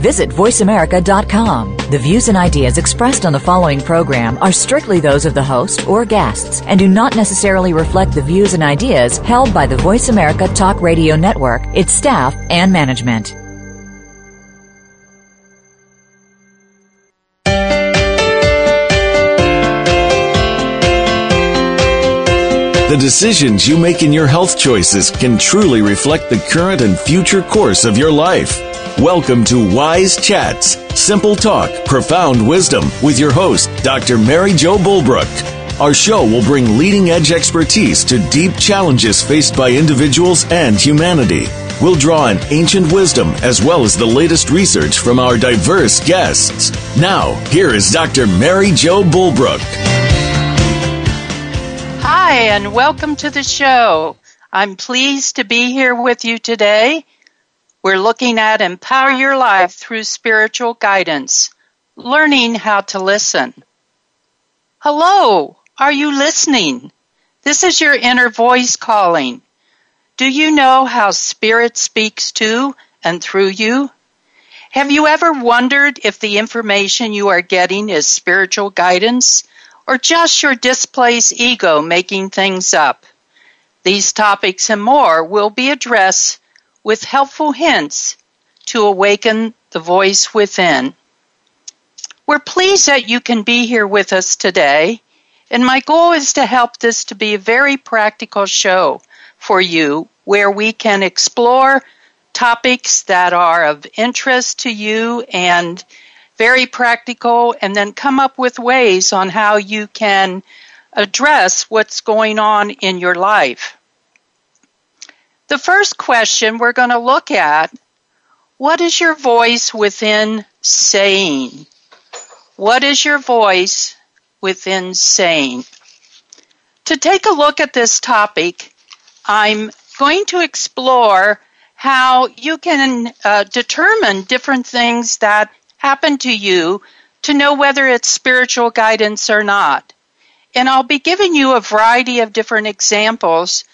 Visit VoiceAmerica.com. The views and ideas expressed on the following program are strictly those of the host or guests and do not necessarily reflect the views and ideas held by the Voice America Talk Radio Network, its staff, and management. The decisions you make in your health choices can truly reflect the current and future course of your life. Welcome to Wise Chats, simple talk, profound wisdom with your host, Dr. Mary Jo Bulbrook. Our show will bring leading edge expertise to deep challenges faced by individuals and humanity. We'll draw on ancient wisdom as well as the latest research from our diverse guests. Now, here is Dr. Mary Jo Bulbrook. Hi, and welcome to the show. I'm pleased to be here with you today. We're looking at Empower Your Life through Spiritual Guidance, learning how to listen. Hello, are you listening? This is your inner voice calling. Do you know how Spirit speaks to and through you? Have you ever wondered if the information you are getting is spiritual guidance or just your displaced ego making things up. These topics and more will be addressed with helpful hints to awaken the voice within. We're pleased that you can be here with us today, and my goal is to help this to be a very practical show for you where we can explore topics that are of interest to you and very practical, and then come up with ways on how you can address what's going on in your life. The first question we're going to look at what is your voice within saying? What is your voice within saying? To take a look at this topic, I'm going to explore how you can uh, determine different things that happen to you to know whether it's spiritual guidance or not. And I'll be giving you a variety of different examples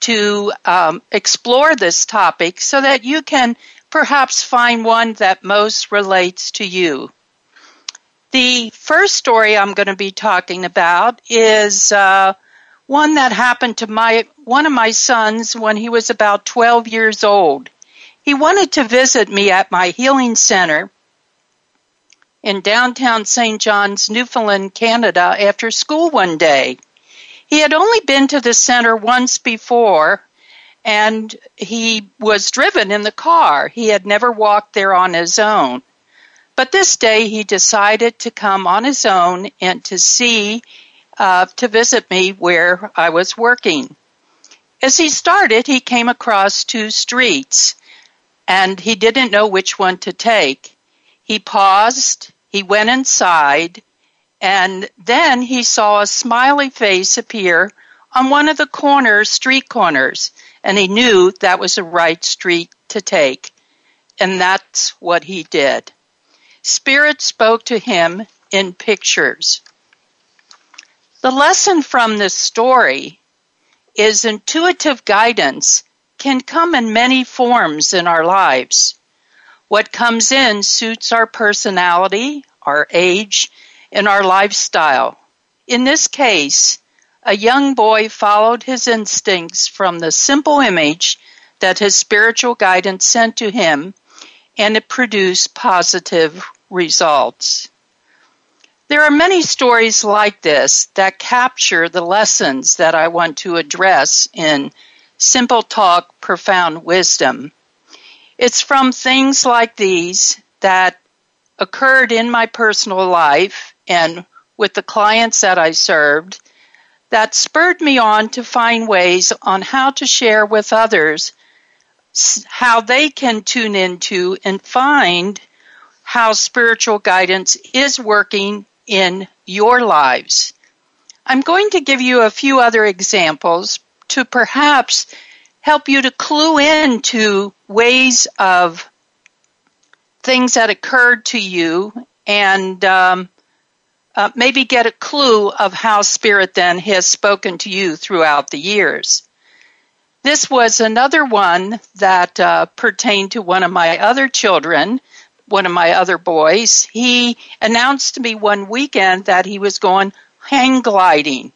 to um, explore this topic so that you can perhaps find one that most relates to you. The first story I'm going to be talking about is uh, one that happened to my one of my sons when he was about 12 years old. He wanted to visit me at my healing center in downtown St. John's, Newfoundland, Canada after school one day. He had only been to the center once before and he was driven in the car. He had never walked there on his own. But this day he decided to come on his own and to see, uh, to visit me where I was working. As he started, he came across two streets and he didn't know which one to take. He paused, he went inside, and then he saw a smiley face appear on one of the corners, street corners, and he knew that was the right street to take. And that's what he did. Spirit spoke to him in pictures. The lesson from this story is intuitive guidance can come in many forms in our lives. What comes in suits our personality, our age, and our lifestyle. In this case, a young boy followed his instincts from the simple image that his spiritual guidance sent to him, and it produced positive results. There are many stories like this that capture the lessons that I want to address in Simple Talk, Profound Wisdom. It's from things like these that occurred in my personal life and with the clients that I served that spurred me on to find ways on how to share with others how they can tune into and find how spiritual guidance is working in your lives. I'm going to give you a few other examples to perhaps help you to clue in to ways of things that occurred to you and um, uh, maybe get a clue of how Spirit then has spoken to you throughout the years. This was another one that uh, pertained to one of my other children, one of my other boys. He announced to me one weekend that he was going hang gliding.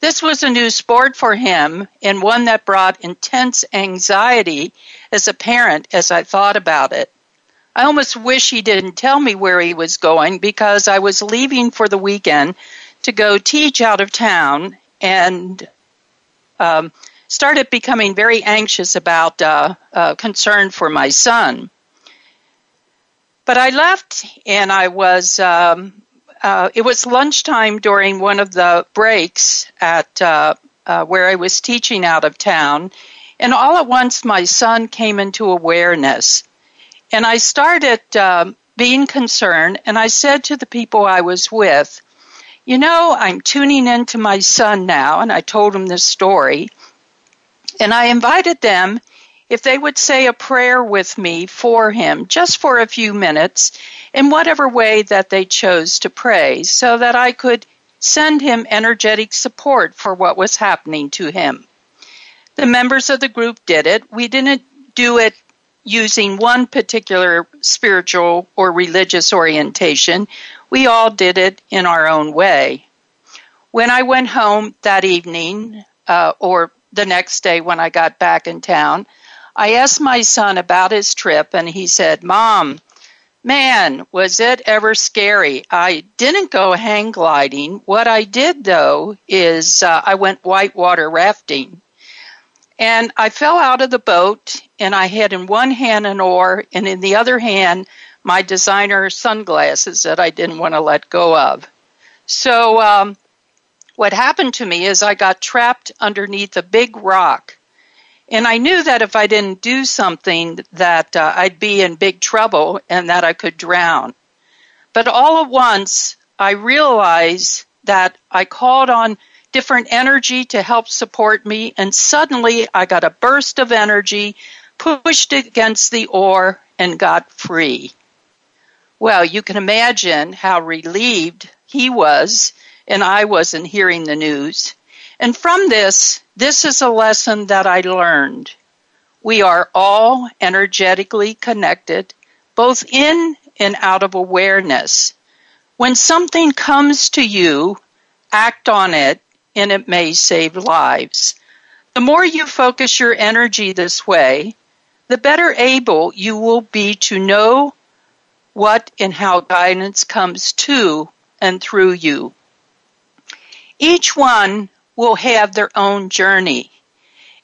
This was a new sport for him and one that brought intense anxiety as a parent as I thought about it. I almost wish he didn't tell me where he was going because I was leaving for the weekend to go teach out of town and um, started becoming very anxious about uh, uh, concern for my son. But I left and I was, um, uh, it was lunchtime during one of the breaks at uh, uh, where I was teaching out of town. And all at once, my son came into awareness. And I started um, being concerned, and I said to the people I was with, You know, I'm tuning into my son now, and I told him this story. And I invited them if they would say a prayer with me for him, just for a few minutes, in whatever way that they chose to pray, so that I could send him energetic support for what was happening to him. The members of the group did it. We didn't do it using one particular spiritual or religious orientation. We all did it in our own way. When I went home that evening, uh, or the next day when I got back in town, I asked my son about his trip, and he said, Mom, man, was it ever scary? I didn't go hang gliding. What I did, though, is uh, I went whitewater rafting. And I fell out of the boat, and I had in one hand an oar, and in the other hand, my designer sunglasses that I didn't want to let go of. So, um, what happened to me is I got trapped underneath a big rock. And I knew that if I didn't do something, that uh, I'd be in big trouble and that I could drown. But all at once, I realized that I called on different energy to help support me. And suddenly I got a burst of energy, pushed against the oar, and got free. Well, you can imagine how relieved he was, and I wasn't hearing the news. And from this, this is a lesson that I learned. We are all energetically connected, both in and out of awareness. When something comes to you, act on it and it may save lives. The more you focus your energy this way, the better able you will be to know what and how guidance comes to and through you. Each one will have their own journey.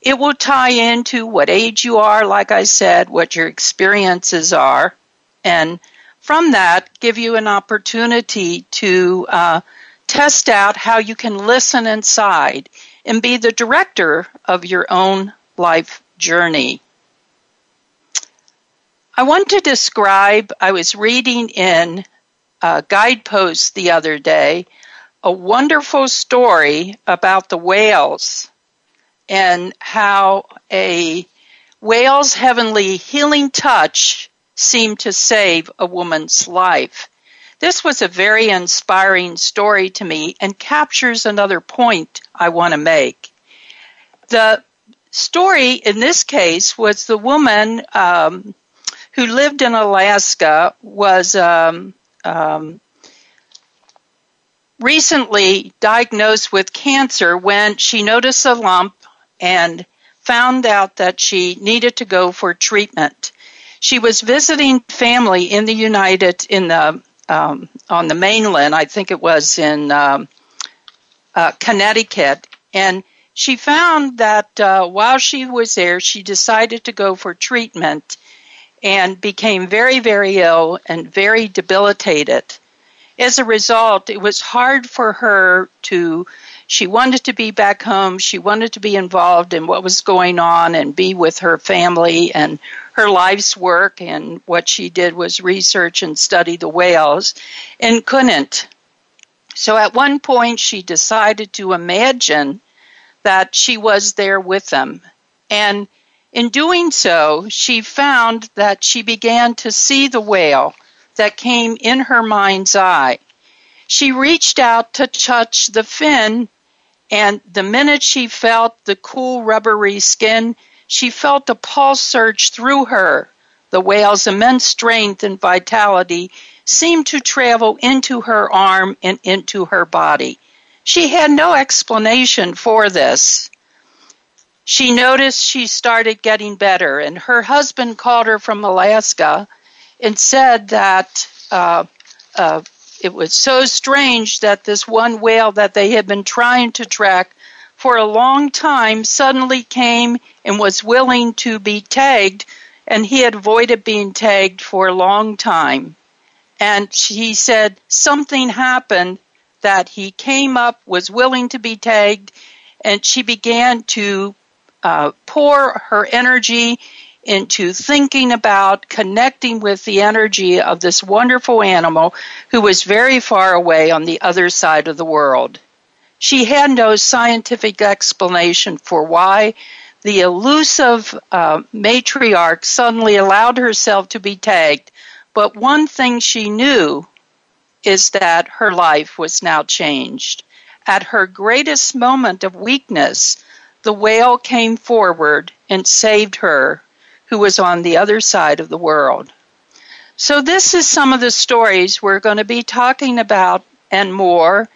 It will tie into what age you are, like I said, what your experiences are, and from that, give you an opportunity to uh, test out how you can listen inside and be the director of your own life journey. I want to describe, I was reading in a guidepost the other day a wonderful story about the whales and how a whale's heavenly healing touch seemed to save a woman's life. This was a very inspiring story to me and captures another point I want to make. The story in this case was the woman um, who lived in Alaska was um, um, recently diagnosed with cancer when she noticed a lump and found out that she needed to go for treatment. She was visiting family in the United in the um, on the mainland. I think it was in um, uh, Connecticut, and she found that uh, while she was there, she decided to go for treatment and became very, very ill and very debilitated. As a result, it was hard for her to. She wanted to be back home. She wanted to be involved in what was going on and be with her family and her life's work and what she did was research and study the whales and couldn't. So at one point she decided to imagine that she was there with them. And In doing so, she found that she began to see the whale that came in her mind's eye. She reached out to touch the fin, and the minute she felt the cool, rubbery skin, she felt a pulse surge through her. The whale's immense strength and vitality seemed to travel into her arm and into her body. She had no explanation for this. She noticed she started getting better, and her husband called her from Alaska and said that uh, uh, it was so strange that this one whale that they had been trying to track for a long time suddenly came and was willing to be tagged, and he had avoided being tagged for a long time. And she said something happened that he came up, was willing to be tagged, and she began to uh, pour her energy into thinking about connecting with the energy of this wonderful animal who was very far away on the other side of the world. She had no scientific explanation for why the elusive uh, matriarch suddenly allowed herself to be tagged, but one thing she knew is that her life was now changed. At her greatest moment of weakness, the whale came forward and saved her who was on the other side of the world. So, this is some of the stories we're going to be talking about and more,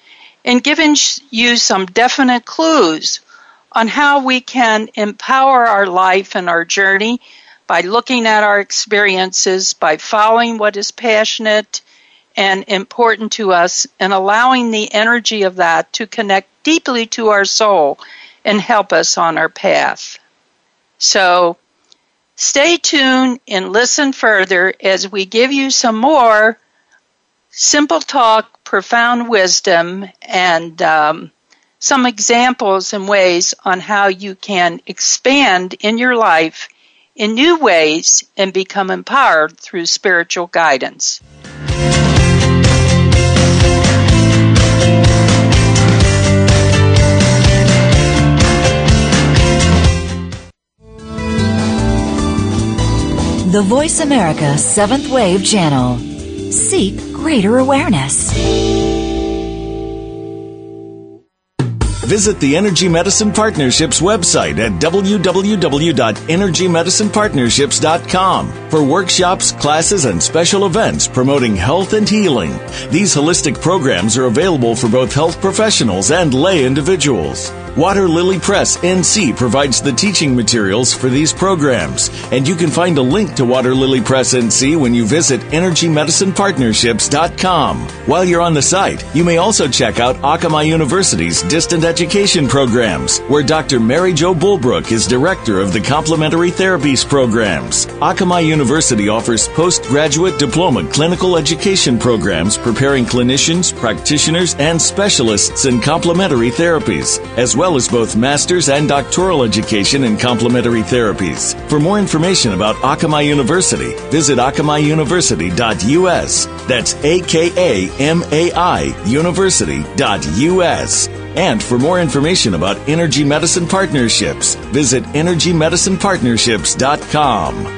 and giving you some definite clues on how we can empower our life and our journey by looking at our experiences, by following what is passionate and important to us, and allowing the energy of that to connect deeply to our soul and help us on our path. So, Stay tuned and listen further as we give you some more simple talk, profound wisdom, and um, some examples and ways on how you can expand in your life in new ways and become empowered through spiritual guidance. The Voice America Seventh Wave Channel. Seek greater awareness. Visit the Energy Medicine Partnerships website at www.energymedicinepartnerships.com for workshops, classes, and special events promoting health and healing. These holistic programs are available for both health professionals and lay individuals. Water Lily Press NC provides the teaching materials for these programs, and you can find a link to Water Lily Press NC when you visit EnergyMedicinePartnerships.com. While you're on the site, you may also check out Akamai University's distant education programs, where Dr. Mary Jo Bulbrook is director of the Complementary Therapies programs. Akamai University offers postgraduate diploma clinical education programs preparing clinicians, practitioners, and specialists in complementary therapies, as well as both master's and doctoral education in complementary therapies. For more information about Akamai University, visit akamaiuniversity.us. That's A-K-A-M-A-I university.us. And for more information about Energy Medicine Partnerships, visit energymedicinepartnerships.com.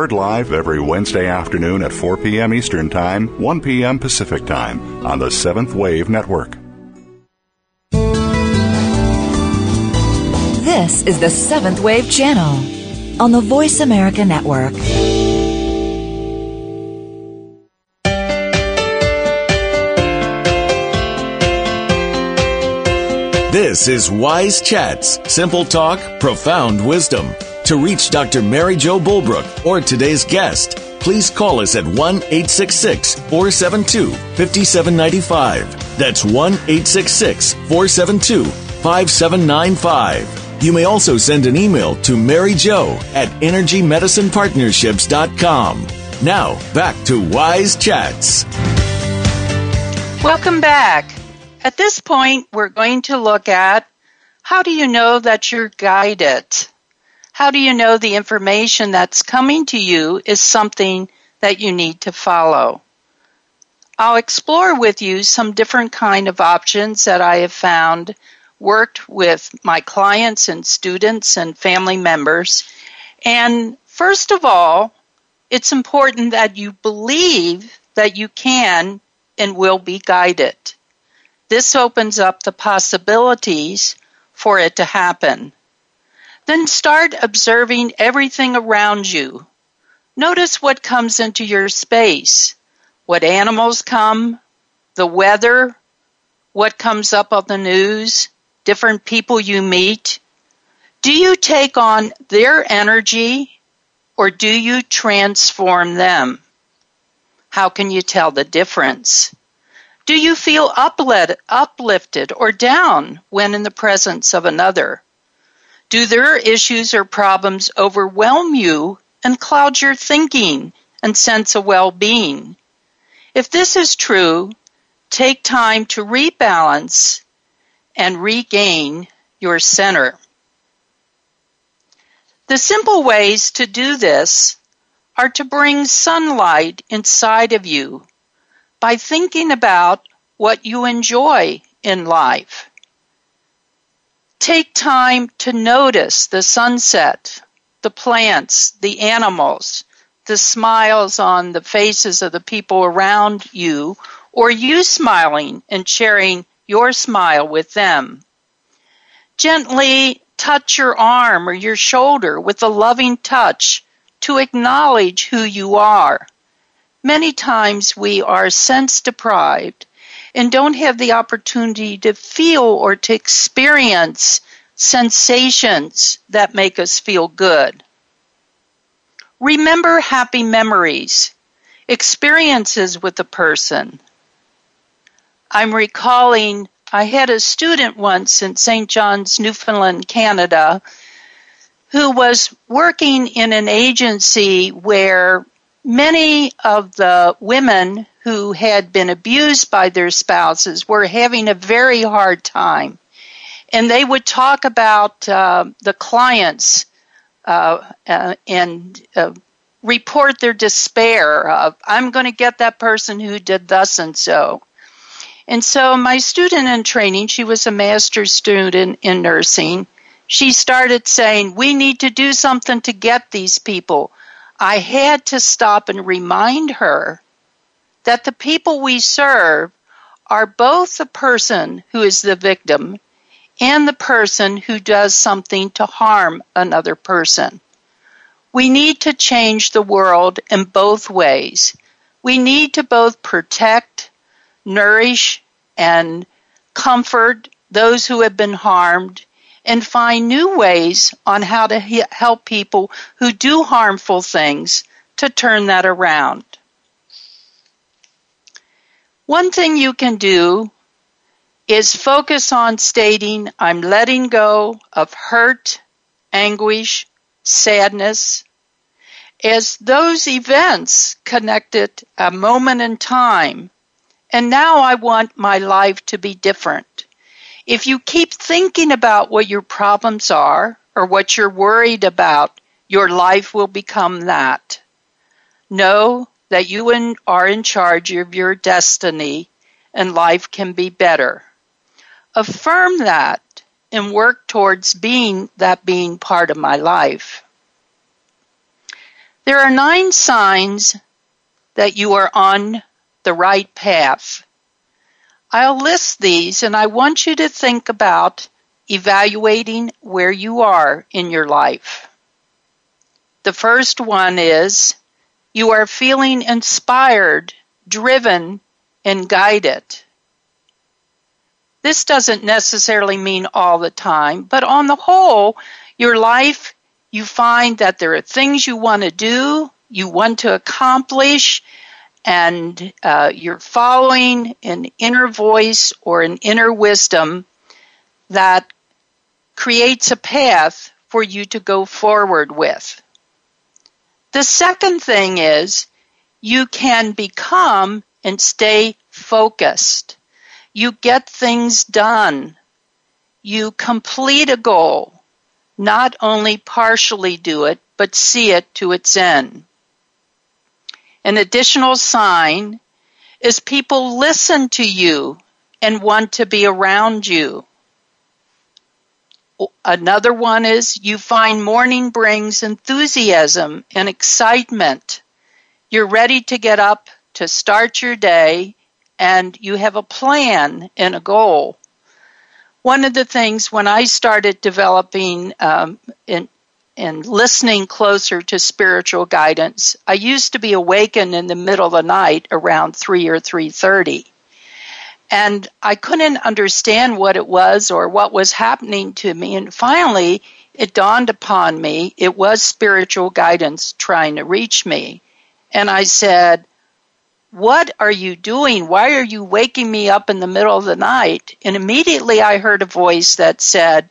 Heard live every Wednesday afternoon at 4 p.m. Eastern Time, 1 p.m. Pacific Time on the Seventh Wave Network. This is the Seventh Wave Channel on the Voice America Network. This is Wise Chats, simple talk, profound wisdom. To reach Dr. Mary Jo Bulbrook or today's guest, please call us at 1 866 472 5795. That's 1 866 472 5795 You may also send an email to Mary Jo at EnergyMedicinePartnerships.com. Now, back to Wise Chats. Welcome back. At this point, we're going to look at how do you know that you're guided? How do you know the information that's coming to you is something that you need to follow? I'll explore with you some different kind of options that I have found worked with my clients and students and family members. And first of all, it's important that you believe that you can and will be guided. This opens up the possibilities for it to happen. Then start observing everything around you. Notice what comes into your space, what animals come, the weather, what comes up on the news, different people you meet? Do you take on their energy or do you transform them? How can you tell the difference? Do you feel uplifted or down when in the presence of another? Do their issues or problems overwhelm you and cloud your thinking and sense of well being? If this is true, take time to rebalance and regain your center. The simple ways to do this are to bring sunlight inside of you by thinking about what you enjoy in life. Take time to notice the sunset, the plants, the animals, the smiles on the faces of the people around you, or you smiling and sharing your smile with them. Gently touch your arm or your shoulder with a loving touch to acknowledge who you are. Many times we are sense deprived and don't have the opportunity to feel or to experience sensations that make us feel good. Remember happy memories, experiences with a person, I'm recalling I had a student once in St. John's, Newfoundland, Canada, who was working in an agency where many of the women who had been abused by their spouses were having a very hard time. And they would talk about uh, the clients uh, uh, and uh, report their despair of, I'm going to get that person who did thus and so. And so my student in training, she was a master's student in nursing. She started saying, we need to do something to get these people. I had to stop and remind her that the people we serve are both the person who is the victim and the person who does something to harm another person. We need to change the world in both ways. We need to both protect nourish, and comfort those who have been harmed, and find new ways on how to help people who do harmful things to turn that around. One thing you can do is focus on stating, I'm letting go of hurt, anguish, sadness, as those events connected a moment in time and now I want my life to be different. If you keep thinking about what your problems are or what you're worried about, your life will become that. Know that you are in charge of your destiny and life can be better. Affirm that and work towards being that being part of my life. There are nine signs that you are on the right path. I'll list these and I want you to think about evaluating where you are in your life. The first one is you are feeling inspired, driven, and guided. This doesn't necessarily mean all the time, but on the whole, your life, you find that there are things you want to do, you want to accomplish, and uh, you're following an inner voice or an inner wisdom that creates a path for you to go forward with. The second thing is you can become and stay focused. You get things done. You complete a goal, not only partially do it, but see it to its end. An additional sign is people listen to you and want to be around you. Another one is you find morning brings enthusiasm and excitement. You're ready to get up to start your day and you have a plan and a goal. One of the things when I started developing um, in, and listening closer to spiritual guidance, I used to be awakened in the middle of the night around 3 or 3:30. And I couldn't understand what it was or what was happening to me and finally it dawned upon me it was spiritual guidance trying to reach me. And I said, what are you doing? Why are you waking me up in the middle of the night? And immediately I heard a voice that said,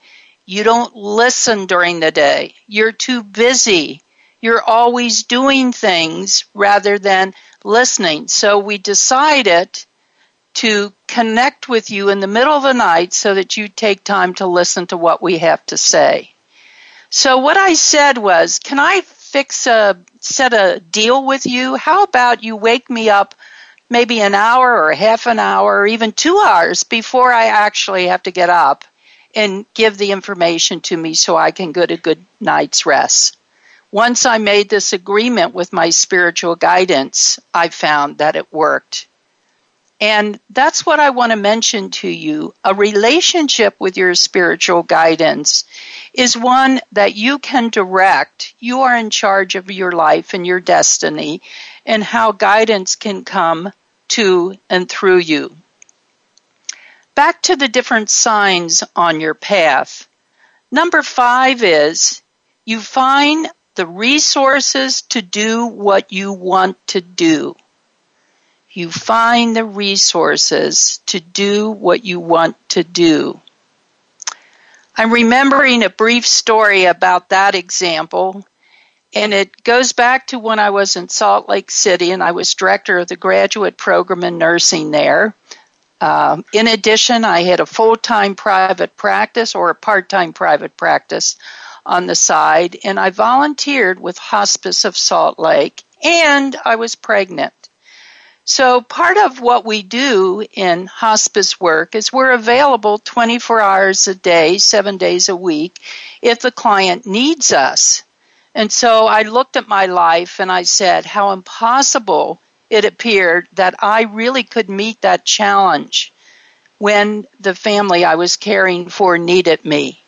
You don't listen during the day. You're too busy. You're always doing things rather than listening. So we decided to connect with you in the middle of the night so that you take time to listen to what we have to say. So what I said was, Can I fix a set a deal with you? How about you wake me up maybe an hour or half an hour or even two hours before I actually have to get up and give the information to me so I can get a good night's rest. Once I made this agreement with my spiritual guidance, I found that it worked. And that's what I want to mention to you. A relationship with your spiritual guidance is one that you can direct. You are in charge of your life and your destiny and how guidance can come to and through you. Back to the different signs on your path. Number five is you find the resources to do what you want to do you find the resources to do what you want to do. I'm remembering a brief story about that example, and it goes back to when I was in Salt Lake City and I was director of the graduate program in nursing there. Um, in addition, I had a full time private practice or a part time private practice on the side, and I volunteered with Hospice of Salt Lake, and I was pregnant. So, part of what we do in hospice work is we're available 24 hours a day, seven days a week, if the client needs us. And so I looked at my life and I said how impossible it appeared that I really could meet that challenge when the family I was caring for needed me.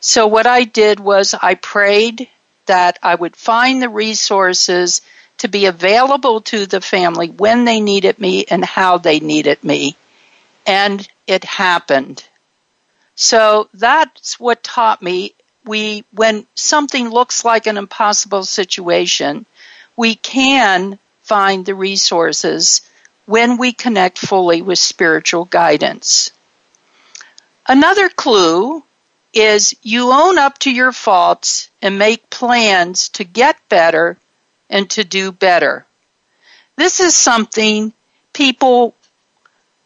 So, what I did was I prayed that I would find the resources to be available to the family when they needed me and how they needed me. And it happened. So that's what taught me we when something looks like an impossible situation, we can find the resources when we connect fully with spiritual guidance. Another clue is you own up to your faults and make plans to get better and to do better. This is something people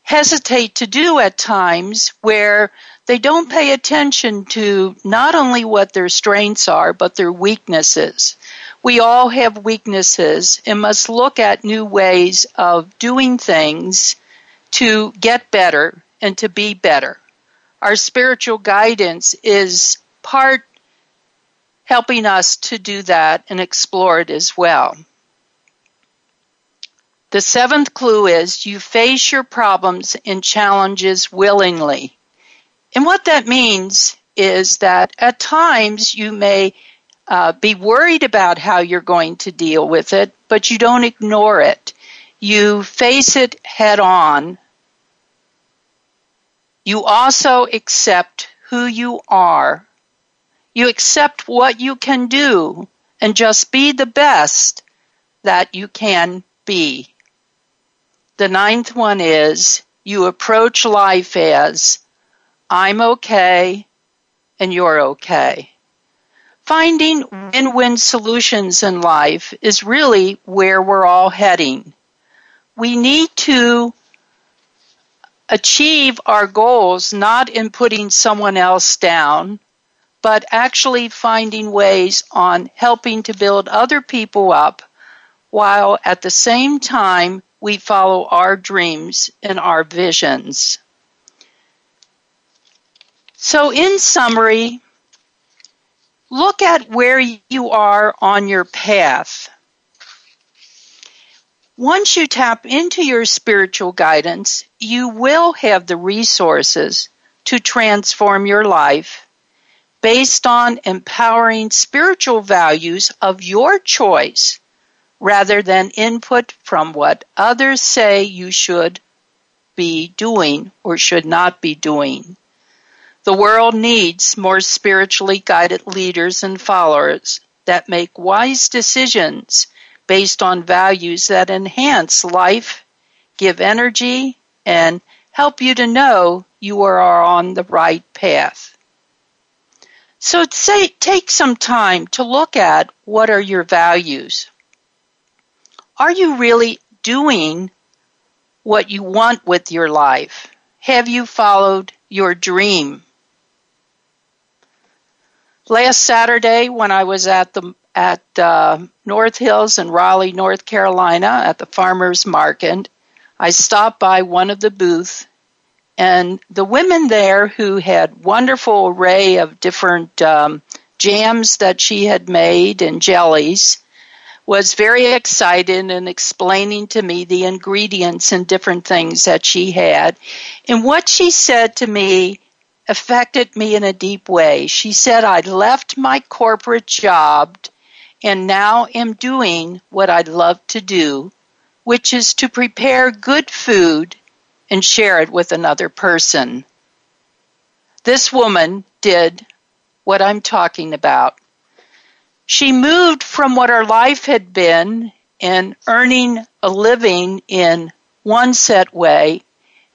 hesitate to do at times where they don't pay attention to not only what their strengths are, but their weaknesses. We all have weaknesses and must look at new ways of doing things to get better and to be better. Our spiritual guidance is part helping us to do that and explore it as well. The seventh clue is you face your problems and challenges willingly. And what that means is that at times you may uh, be worried about how you're going to deal with it, but you don't ignore it. You face it head on. You also accept who you are you accept what you can do and just be the best that you can be. The ninth one is you approach life as I'm okay, and you're okay. Finding win win solutions in life is really where we're all heading. We need to achieve our goals not in putting someone else down, but actually finding ways on helping to build other people up while at the same time we follow our dreams and our visions. So, in summary, look at where you are on your path. Once you tap into your spiritual guidance, you will have the resources to transform your life based on empowering spiritual values of your choice rather than input from what others say you should be doing or should not be doing. The world needs more spiritually guided leaders and followers that make wise decisions based on values that enhance life, give energy, and help you to know you are on the right path. So say, take some time to look at what are your values. Are you really doing what you want with your life? Have you followed your dream? Last Saturday, when I was at the at uh, North Hills in Raleigh, North Carolina, at the farmers market, I stopped by one of the booths, and the women there who had wonderful array of different um, jams that she had made and jellies was very excited and explaining to me the ingredients and different things that she had. And what she said to me affected me in a deep way. She said, I left my corporate job and now am doing what I'd love to do, which is to prepare good food and share it with another person. This woman did what I'm talking about. She moved from what her life had been in earning a living in one set way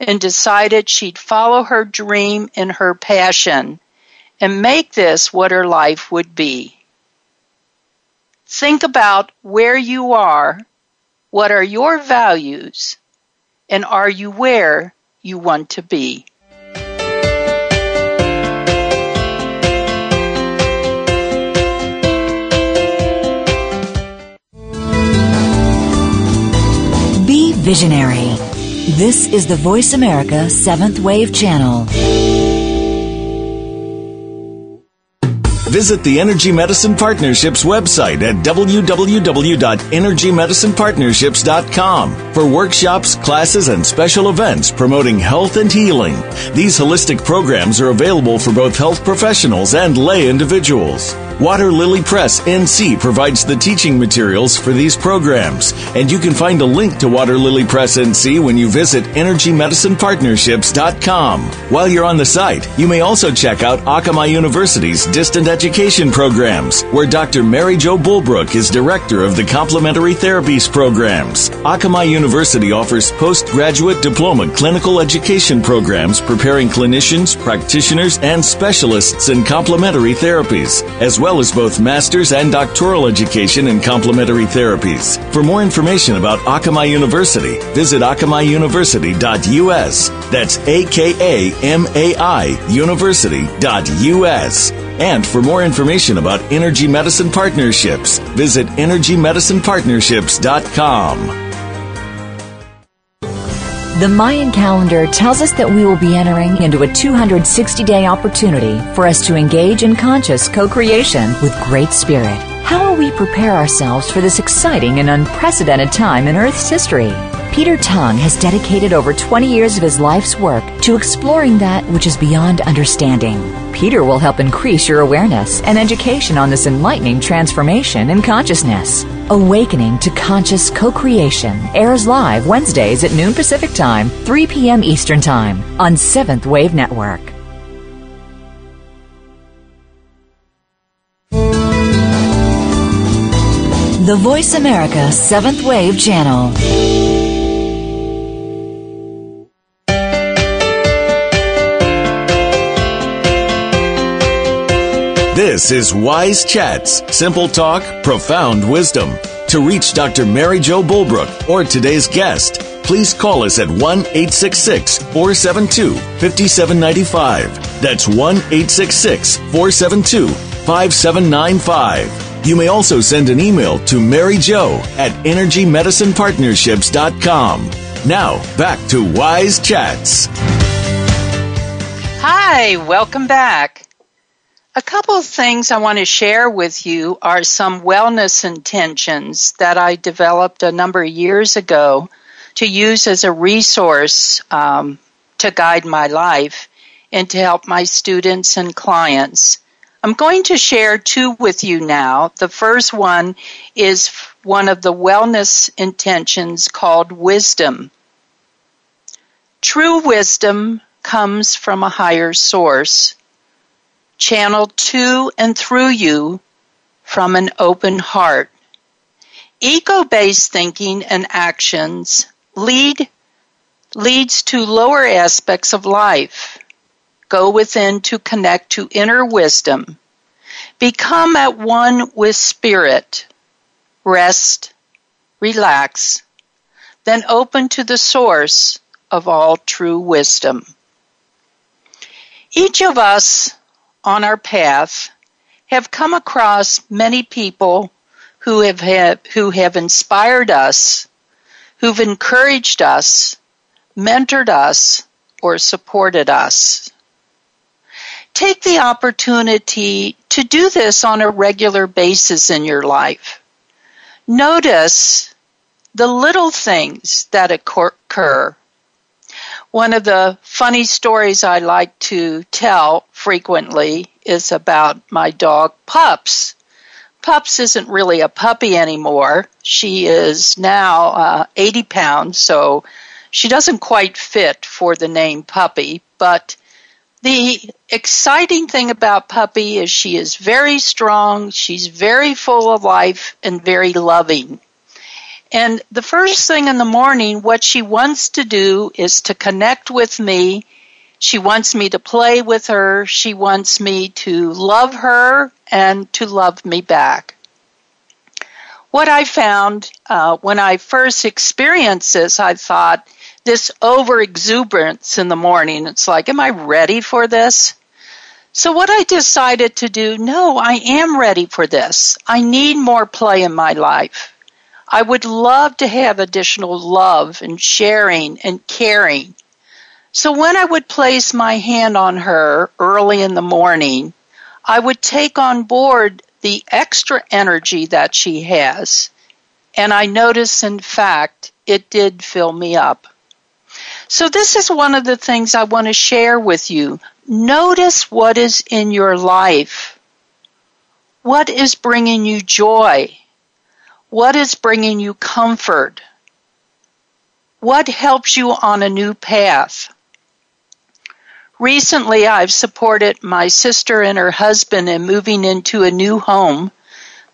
and decided she'd follow her dream and her passion and make this what her life would be. Think about where you are, what are your values, and are you where you want to be? Be visionary. This is the Voice America Seventh Wave Channel. Visit the Energy Medicine Partnerships website at www.energymedicinepartnerships.com for workshops, classes, and special events promoting health and healing. These holistic programs are available for both health professionals and lay individuals. Water Lily Press NC provides the teaching materials for these programs, and you can find a link to Water Lily Press NC when you visit EnergyMedicinePartnerships.com. While you're on the site, you may also check out Akamai University's distant education programs, where Dr. Mary Jo Bulbrook is director of the Complementary Therapies programs. Akamai University offers postgraduate diploma clinical education programs preparing clinicians, practitioners, and specialists in complementary therapies, as well as both master's and doctoral education in complementary therapies. For more information about Akamai University, visit akamaiuniversity.us. That's A-K-A-M-A-I university.us. And for more information about Energy Medicine Partnerships, visit energymedicinepartnerships.com. The Mayan calendar tells us that we will be entering into a 260 day opportunity for us to engage in conscious co creation with Great Spirit. How will we prepare ourselves for this exciting and unprecedented time in Earth's history? Peter Tong has dedicated over 20 years of his life's work to exploring that which is beyond understanding. Peter will help increase your awareness and education on this enlightening transformation in consciousness. Awakening to Conscious Co-Creation airs live Wednesdays at noon Pacific Time, 3 p.m. Eastern Time on Seventh Wave Network. The Voice America Seventh Wave Channel. This is Wise Chats, simple talk, profound wisdom. To reach Dr. Mary Jo Bulbrook or today's guest, please call us at 1 866 472 5795. That's 1 866 472 5795. You may also send an email to Mary Jo at EnergyMedicinePartnerships.com. Now, back to Wise Chats. Hi, welcome back. A couple of things I want to share with you are some wellness intentions that I developed a number of years ago to use as a resource um, to guide my life and to help my students and clients. I'm going to share two with you now. The first one is one of the wellness intentions called wisdom. True wisdom comes from a higher source channeled to and through you from an open heart. Ego based thinking and actions lead leads to lower aspects of life. Go within to connect to inner wisdom. Become at one with spirit. Rest, relax, then open to the source of all true wisdom. Each of us on our path have come across many people who have, who have inspired us, who've encouraged us, mentored us, or supported us. Take the opportunity to do this on a regular basis in your life. Notice the little things that occur one of the funny stories I like to tell frequently is about my dog Pups. Pups isn't really a puppy anymore. She is now uh, 80 pounds, so she doesn't quite fit for the name puppy. But the exciting thing about Puppy is she is very strong, she's very full of life, and very loving. And the first thing in the morning, what she wants to do is to connect with me. She wants me to play with her. She wants me to love her and to love me back. What I found uh, when I first experienced this, I thought this over exuberance in the morning. It's like, am I ready for this? So what I decided to do, no, I am ready for this. I need more play in my life. I would love to have additional love and sharing and caring. So when I would place my hand on her early in the morning, I would take on board the extra energy that she has. And I notice, in fact, it did fill me up. So this is one of the things I want to share with you. Notice what is in your life. What is bringing you joy? What is bringing you comfort? What helps you on a new path? Recently, I've supported my sister and her husband in moving into a new home.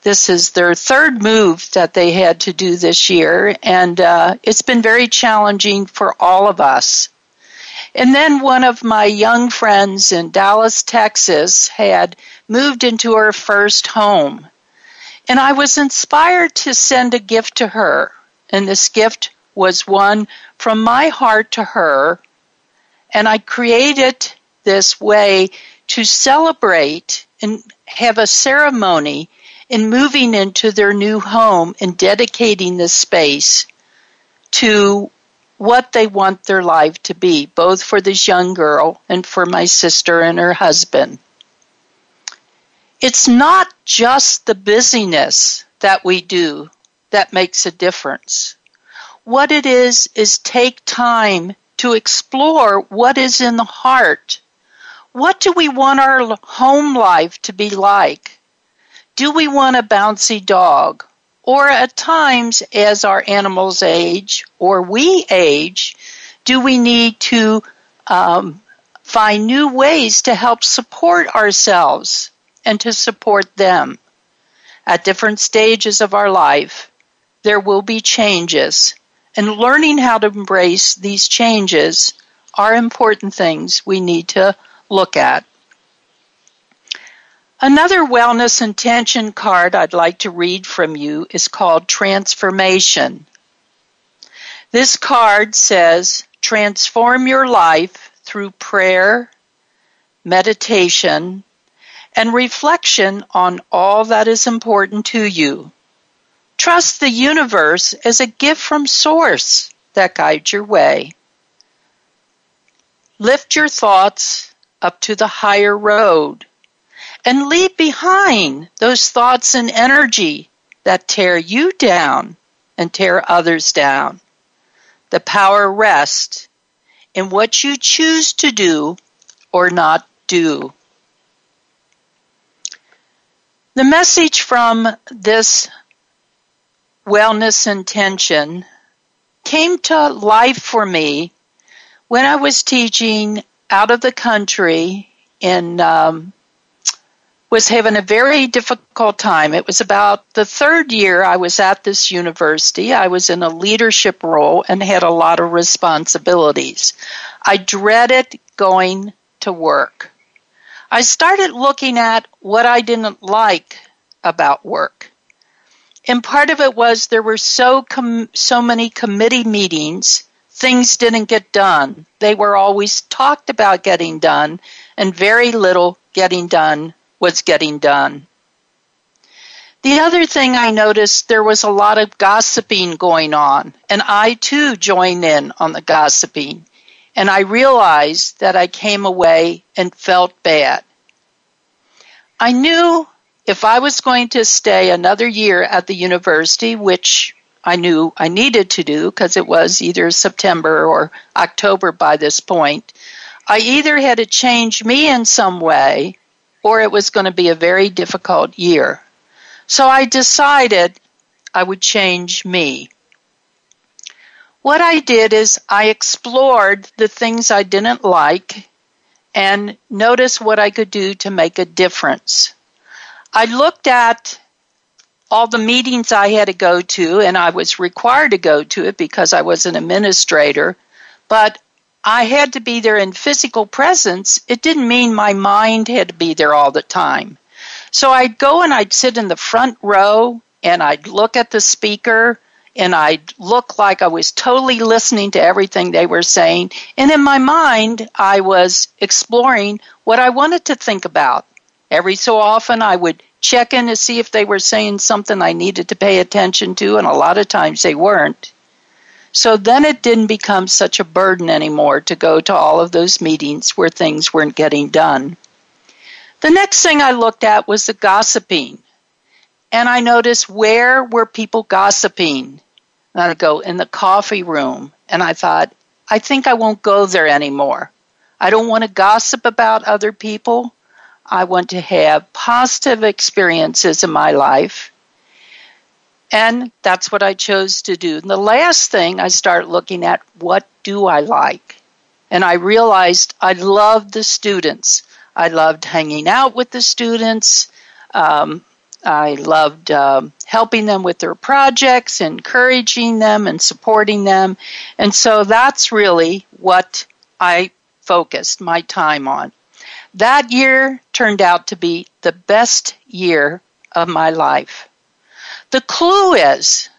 This is their third move that they had to do this year, and uh, it's been very challenging for all of us. And then one of my young friends in Dallas, Texas, had moved into her first home. And I was inspired to send a gift to her. And this gift was one from my heart to her. And I created this way to celebrate and have a ceremony in moving into their new home and dedicating this space to what they want their life to be, both for this young girl and for my sister and her husband. It's not just the busyness that we do that makes a difference. What it is, is take time to explore what is in the heart. What do we want our home life to be like? Do we want a bouncy dog? Or at times, as our animals age or we age, do we need to um, find new ways to help support ourselves? And to support them. At different stages of our life, there will be changes, and learning how to embrace these changes are important things we need to look at. Another wellness intention card I'd like to read from you is called Transformation. This card says, Transform your life through prayer, meditation, and reflection on all that is important to you. Trust the universe as a gift from Source that guides your way. Lift your thoughts up to the higher road and leave behind those thoughts and energy that tear you down and tear others down. The power rests in what you choose to do or not do. The message from this wellness intention came to life for me when I was teaching out of the country in um, was having a very difficult time. It was about the third year I was at this university. I was in a leadership role and had a lot of responsibilities. I dreaded going to work. I started looking at what I didn't like about work. And part of it was there were so com- so many committee meetings, things didn't get done. They were always talked about getting done and very little getting done was getting done. The other thing I noticed, there was a lot of gossiping going on, and I too joined in on the gossiping. And I realized that I came away and felt bad. I knew if I was going to stay another year at the university, which I knew I needed to do because it was either September or October by this point, I either had to change me in some way or it was going to be a very difficult year. So I decided I would change me. What I did is I explored the things I didn't like and noticed what I could do to make a difference. I looked at all the meetings I had to go to, and I was required to go to it because I was an administrator, but I had to be there in physical presence, it didn't mean my mind had to be there all the time. So I'd go and I'd sit in the front row and I'd look at the speaker and I'd look like I was totally listening to everything they were saying. And in my mind, I was exploring what I wanted to think about. Every so often, I would check in to see if they were saying something I needed to pay attention to, and a lot of times they weren't. So then it didn't become such a burden anymore to go to all of those meetings where things weren't getting done. The next thing I looked at was the gossiping. And I noticed where were people gossiping? And I'd go in the coffee room. And I thought, I think I won't go there anymore. I don't want to gossip about other people. I want to have positive experiences in my life. And that's what I chose to do. And the last thing I start looking at what do I like? And I realized I loved the students. I loved hanging out with the students. Um, I loved um, helping them with their projects, encouraging them, and supporting them. And so that's really what I focused my time on. That year turned out to be the best year of my life. The clue is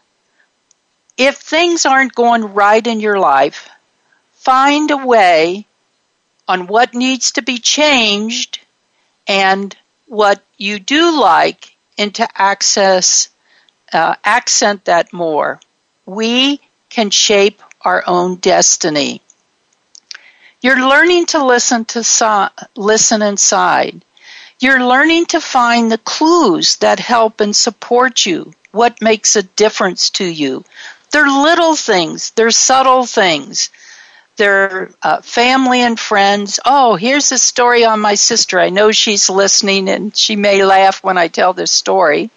if things aren't going right in your life, find a way on what needs to be changed and what you do like and to access uh, accent that more. We can shape our own destiny. You're learning to listen to so- listen inside. You're learning to find the clues that help and support you what makes a difference to you. They're little things, they're subtle things. They're uh, family and friends. Oh, here's a story on my sister. I know she's listening and she may laugh when I tell this story.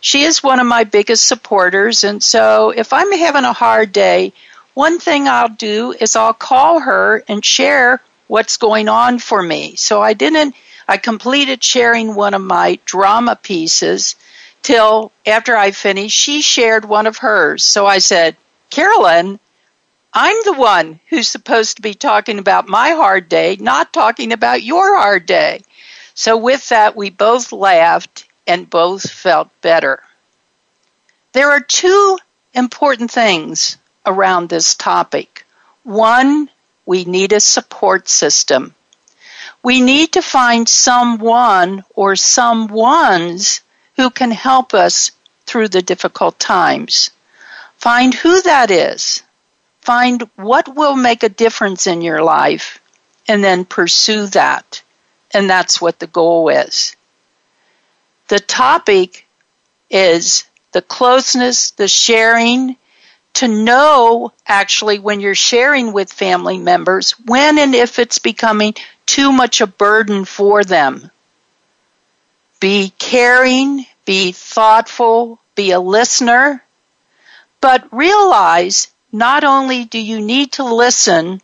She is one of my biggest supporters, and so if I'm having a hard day, one thing I'll do is I'll call her and share what's going on for me. So I didn't, I completed sharing one of my drama pieces till after I finished, she shared one of hers. So I said, Carolyn, I'm the one who's supposed to be talking about my hard day, not talking about your hard day. So, with that, we both laughed and both felt better. There are two important things around this topic. One, we need a support system. We need to find someone or some ones who can help us through the difficult times. Find who that is. Find what will make a difference in your life and then pursue that. And that's what the goal is. The topic is the closeness, the sharing, to know actually when you're sharing with family members when and if it's becoming too much a burden for them. Be caring, be thoughtful, be a listener, but realize not only do you need to listen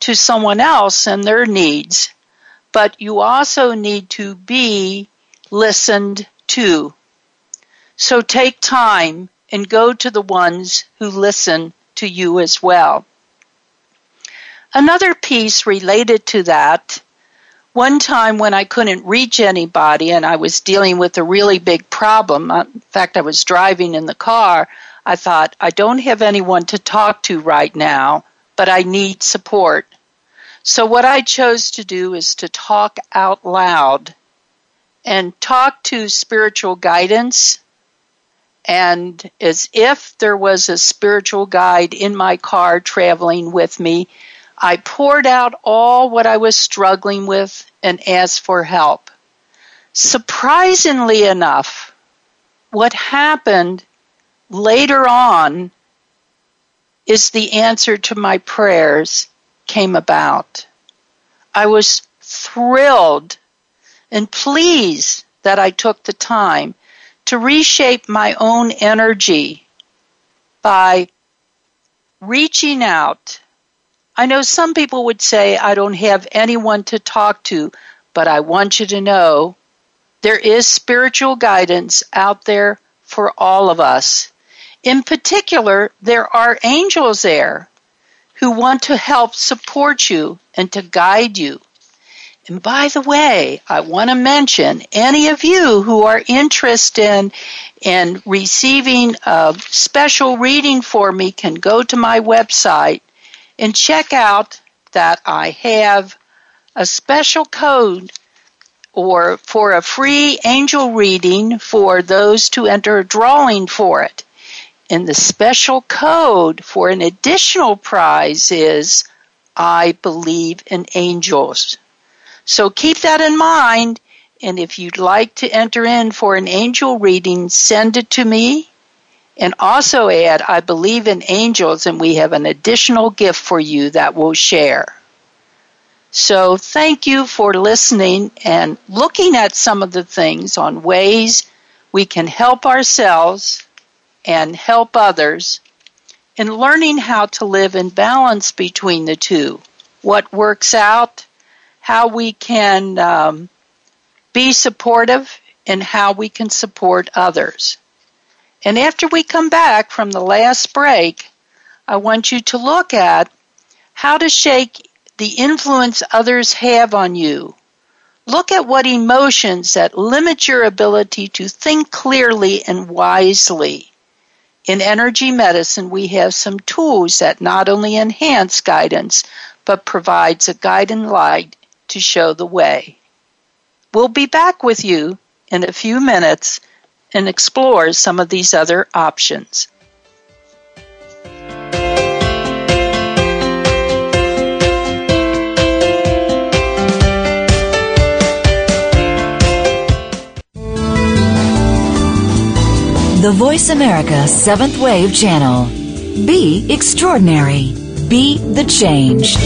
to someone else and their needs, but you also need to be listened to. So take time and go to the ones who listen to you as well. Another piece related to that one time when I couldn't reach anybody and I was dealing with a really big problem, in fact, I was driving in the car, I thought, I don't have anyone to talk to right now, but I need support. So, what I chose to do is to talk out loud and talk to spiritual guidance and as if there was a spiritual guide in my car traveling with me, I poured out all what I was struggling with and asked for help. Surprisingly enough, what happened later on is the answer to my prayers came about. I was thrilled and pleased that I took the time to reshape my own energy by reaching out. I know some people would say I don't have anyone to talk to, but I want you to know there is spiritual guidance out there for all of us. In particular, there are angels there who want to help support you and to guide you. And by the way, I want to mention any of you who are interested in receiving a special reading for me can go to my website and check out that I have a special code or for a free angel reading for those to enter a drawing for it. And the special code for an additional prize is I believe in angels. So keep that in mind. And if you'd like to enter in for an angel reading, send it to me. And also add, I believe in angels, and we have an additional gift for you that we'll share. So thank you for listening and looking at some of the things on ways we can help ourselves and help others in learning how to live in balance between the two. What works out how we can um, be supportive and how we can support others. And after we come back from the last break, I want you to look at how to shake the influence others have on you. Look at what emotions that limit your ability to think clearly and wisely. In energy medicine, we have some tools that not only enhance guidance, but provides a guiding light to show the way. We'll be back with you in a few minutes and explore some of these other options. The Voice America Seventh Wave Channel. Be extraordinary. Be the change.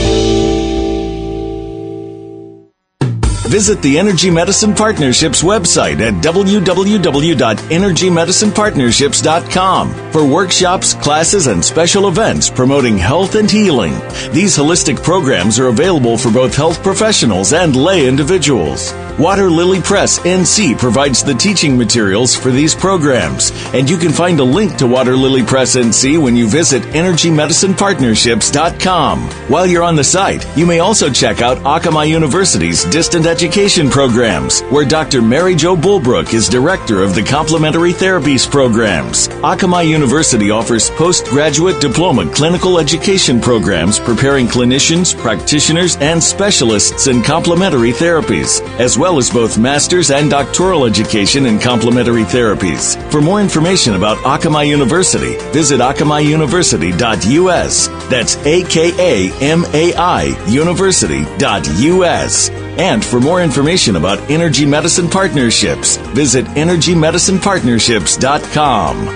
Visit the Energy Medicine Partnerships website at www.energymedicinepartnerships.com for workshops, classes, and special events promoting health and healing. These holistic programs are available for both health professionals and lay individuals. Water Lily Press NC provides the teaching materials for these programs, and you can find a link to Water Lily Press NC when you visit EnergyMedicinePartnerships.com. While you're on the site, you may also check out Akamai University's Distant education programs, where Dr. Mary Jo Bulbrook is director of the complementary therapies programs. Akamai University offers postgraduate diploma clinical education programs preparing clinicians, practitioners, and specialists in complementary therapies, as well as both master's and doctoral education in complementary therapies. For more information about Akamai University, visit akamaiuniversity.us. That's A-K-A-M-A-I university.us. And for more information about Energy Medicine Partnerships, visit energymedicinepartnerships.com.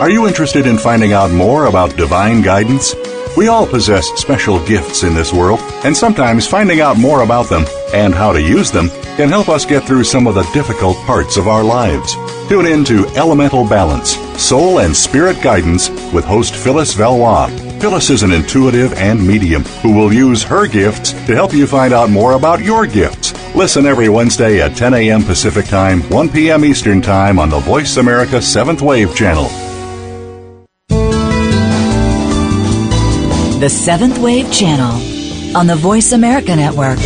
Are you interested in finding out more about divine guidance? We all possess special gifts in this world, and sometimes finding out more about them and how to use them can help us get through some of the difficult parts of our lives. Tune in to Elemental Balance, Soul and Spirit Guidance with host Phyllis Valois. Phyllis is an intuitive and medium who will use her gifts to help you find out more about your gifts. Listen every Wednesday at 10 a.m. Pacific Time, 1 p.m. Eastern Time on the Voice America 7th Wave channel. The Seventh Wave Channel on the Voice America Network.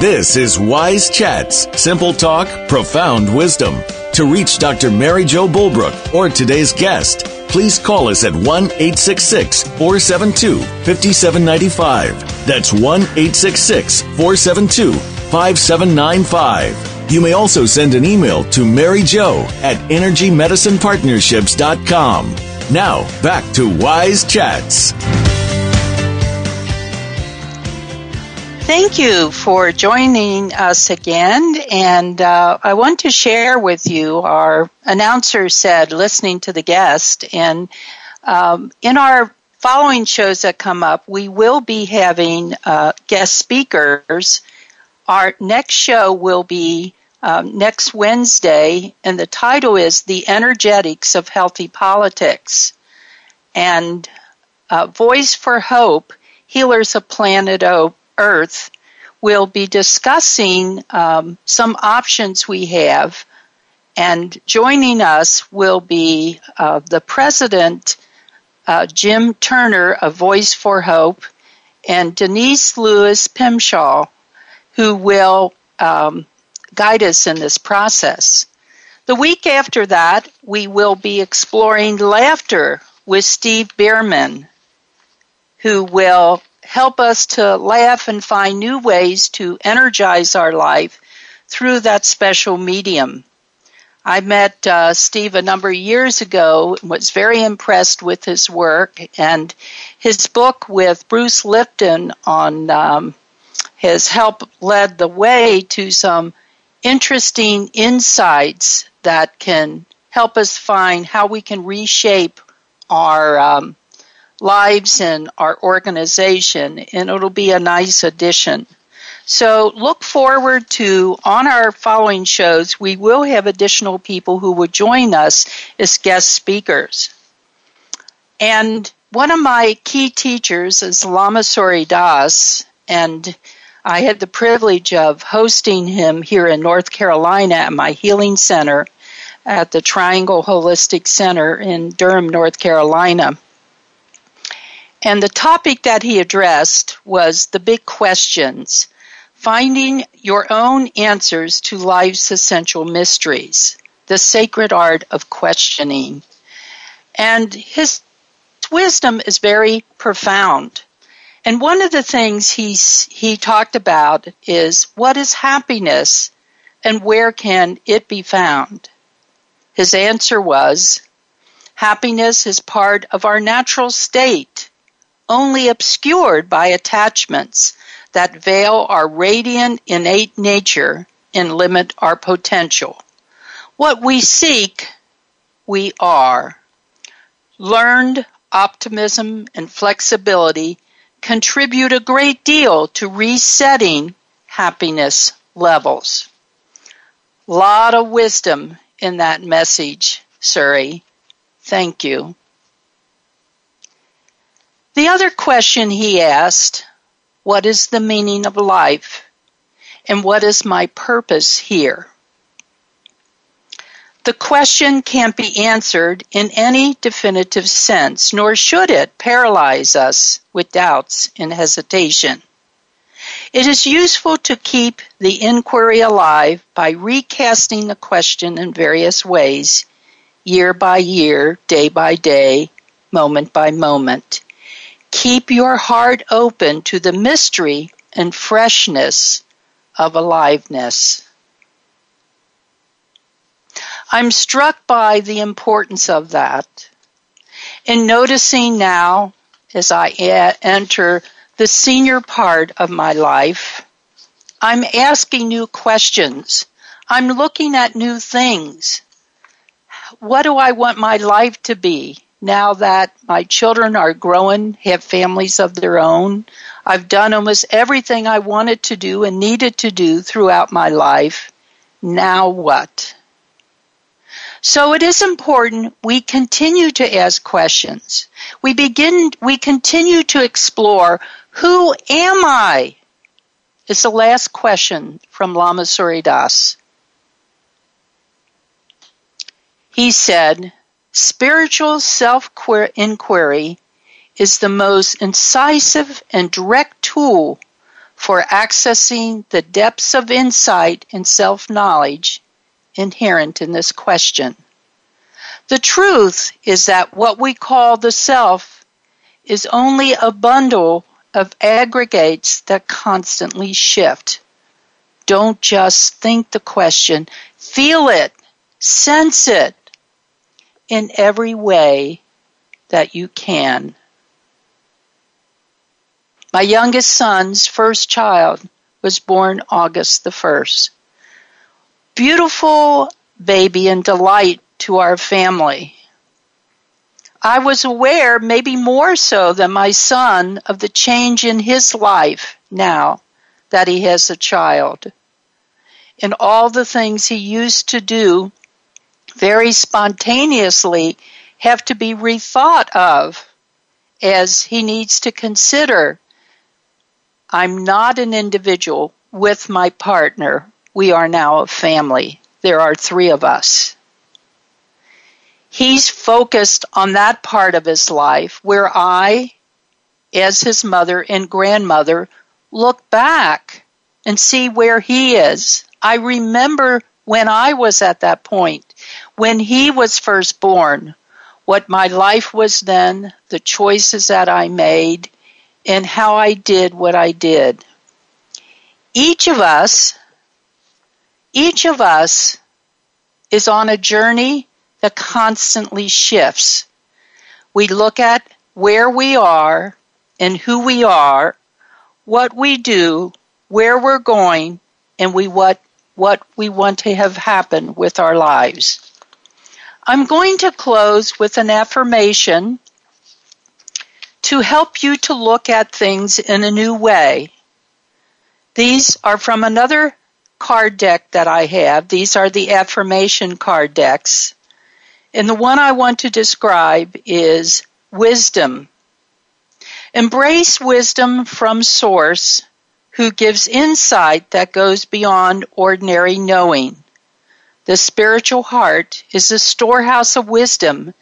This is Wise Chats, simple talk, profound wisdom. To reach Dr. Mary Jo Bulbrook or today's guest, please call us at 1 866 472 5795. That's 1 866 472 5795. You may also send an email to Mary Jo at EnergyMedicinePartnerships.com. Now, back to Wise Chats. Thank you for joining us again. And uh, I want to share with you our announcer said, listening to the guest. And um, in our following shows that come up, we will be having uh, guest speakers. Our next show will be um, next Wednesday, and the title is The Energetics of Healthy Politics. And uh, Voice for Hope Healers of Planet o- Earth will be discussing um, some options we have. And joining us will be uh, the president, uh, Jim Turner of Voice for Hope, and Denise Lewis Pimshaw, who will um, guide us in this process. The week after that, we will be exploring laughter with Steve Bhaerman, who will help us to laugh and find new ways to energize our life through that special medium. I met uh, Steve a number of years ago and was very impressed with his work and his book with Bruce Lipton on um, has helped led the way to some interesting insights that can help us find how we can reshape our um, lives and our organization, and it'll be a nice addition. So look forward to on our following shows, we will have additional people who will join us as guest speakers. And one of my key teachers is Lama Surya Das, and I had the privilege of hosting him here in North Carolina at my healing center at the Triangle Holistic Center in Durham, North Carolina. And the topic that he addressed was the big questions, finding your own answers to life's essential mysteries, the sacred art of questioning. And his wisdom is very profound. And one of the things he's, he talked about is what is happiness and where can it be found? His answer was happiness is part of our natural state only obscured by attachments that veil our radiant innate nature and limit our potential. What we seek, we are. Learned optimism and flexibility contribute a great deal to resetting happiness levels. Lot of wisdom in that message, Surya. Thank you. The other question he asked, what is the meaning of life? And what is my purpose here? The question can't be answered in any definitive sense, nor should it paralyze us with doubts and hesitation. It is useful to keep the inquiry alive by recasting the question in various ways, year by year, day by day, moment by moment. Keep your heart open to the mystery and freshness of aliveness. I'm struck by the importance of that. In noticing now, as I enter the senior part of my life, I'm asking new questions. I'm looking at new things. What do I want my life to be now that my children are growing, have families of their own? I've done almost everything I wanted to do and needed to do throughout my life. Now what? So it is important we continue to ask questions. We begin, we continue to explore who am I? Is the last question from Lama Surya Das. He said, spiritual self inquiry is the most incisive and direct tool for accessing the depths of insight and self knowledge inherent in this question. The truth is that what we call the self is only a bundle of aggregates that constantly shift. Don't just think the question, feel it, sense it in every way that you can. My youngest son's first child was born August the 1st beautiful baby and delight to our family. I was aware, maybe more so than my son, of the change in his life now that he has a child. And all the things he used to do very spontaneously have to be rethought of as he needs to consider I'm not an individual with my partner we are now a family. There are three of us. He's focused on that part of his life where I, as his mother and grandmother, look back and see where he is. I remember when I was at that point, when he was first born, what my life was then, the choices that I made, and how I did what I did. Each of us each of us is on a journey that constantly shifts. We look at where we are and who we are, what we do, where we're going, and we what what we want to have happen with our lives. I'm going to close with an affirmation to help you to look at things in a new way. These are from another card deck that I have. These are the affirmation card decks. And the one I want to describe is wisdom. Embrace wisdom from Source, who gives insight that goes beyond ordinary knowing. The spiritual heart is a storehouse of wisdom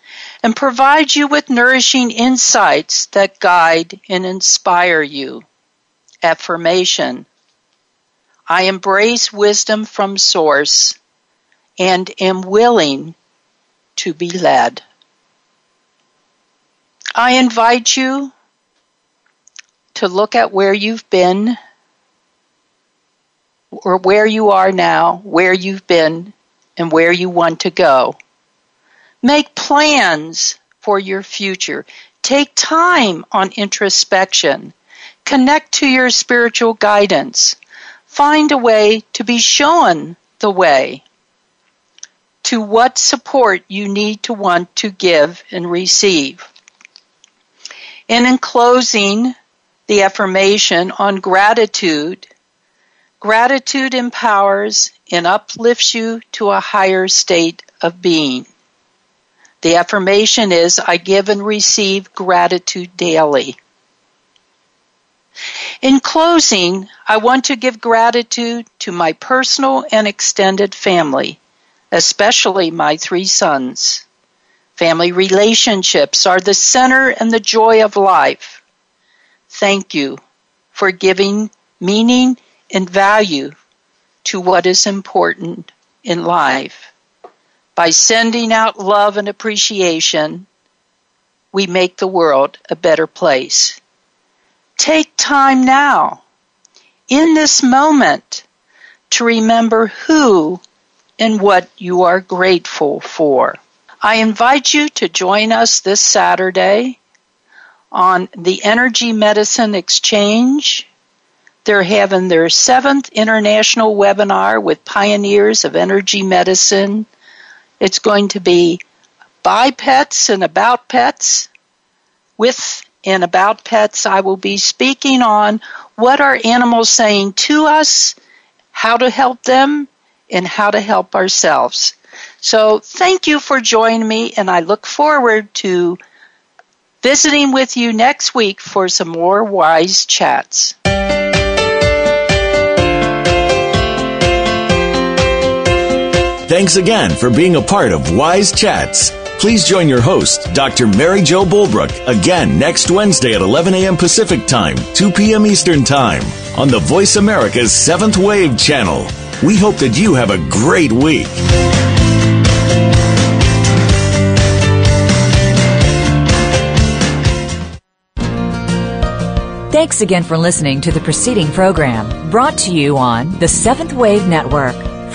and provides you with nourishing insights that guide and inspire you. Affirmation. I embrace wisdom from source and am willing to be led. I invite you to look at where you've been or where you are now, where you've been, and where you want to go. Make plans for your future. Take time on introspection. Connect to your spiritual guidance find a way to be shown the way to what support you need to want to give and receive. And in closing, the affirmation on gratitude. Gratitude empowers and uplifts you to a higher state of being. The affirmation is I give and receive gratitude daily. In closing, I want to give gratitude to my personal and extended family, especially my three sons. Family relationships are the center and the joy of life. Thank you for giving meaning and value to what is important in life. By sending out love and appreciation, we make the world a better place. Take time now, in this moment, to remember who and what you are grateful for. I invite you to join us this Saturday on the Energy Medicine Exchange. They're having their seventh international webinar with pioneers of energy medicine. It's going to be by pets and about pets. With and about pets, I will be speaking on what are animals saying to us, how to help them, and how to help ourselves. So thank you for joining me, and I look forward to visiting with you next week for some more wise chats. Thanks again for being a part of Wise Chats. Please join your host, Dr. Mary Jo Bulbrook, again next Wednesday at 11 a.m. Pacific Time, 2 p.m. Eastern Time on the Voice America's Seventh Wave channel. We hope that you have a great week. Thanks again for listening to the preceding program brought to you on the Seventh Wave Network.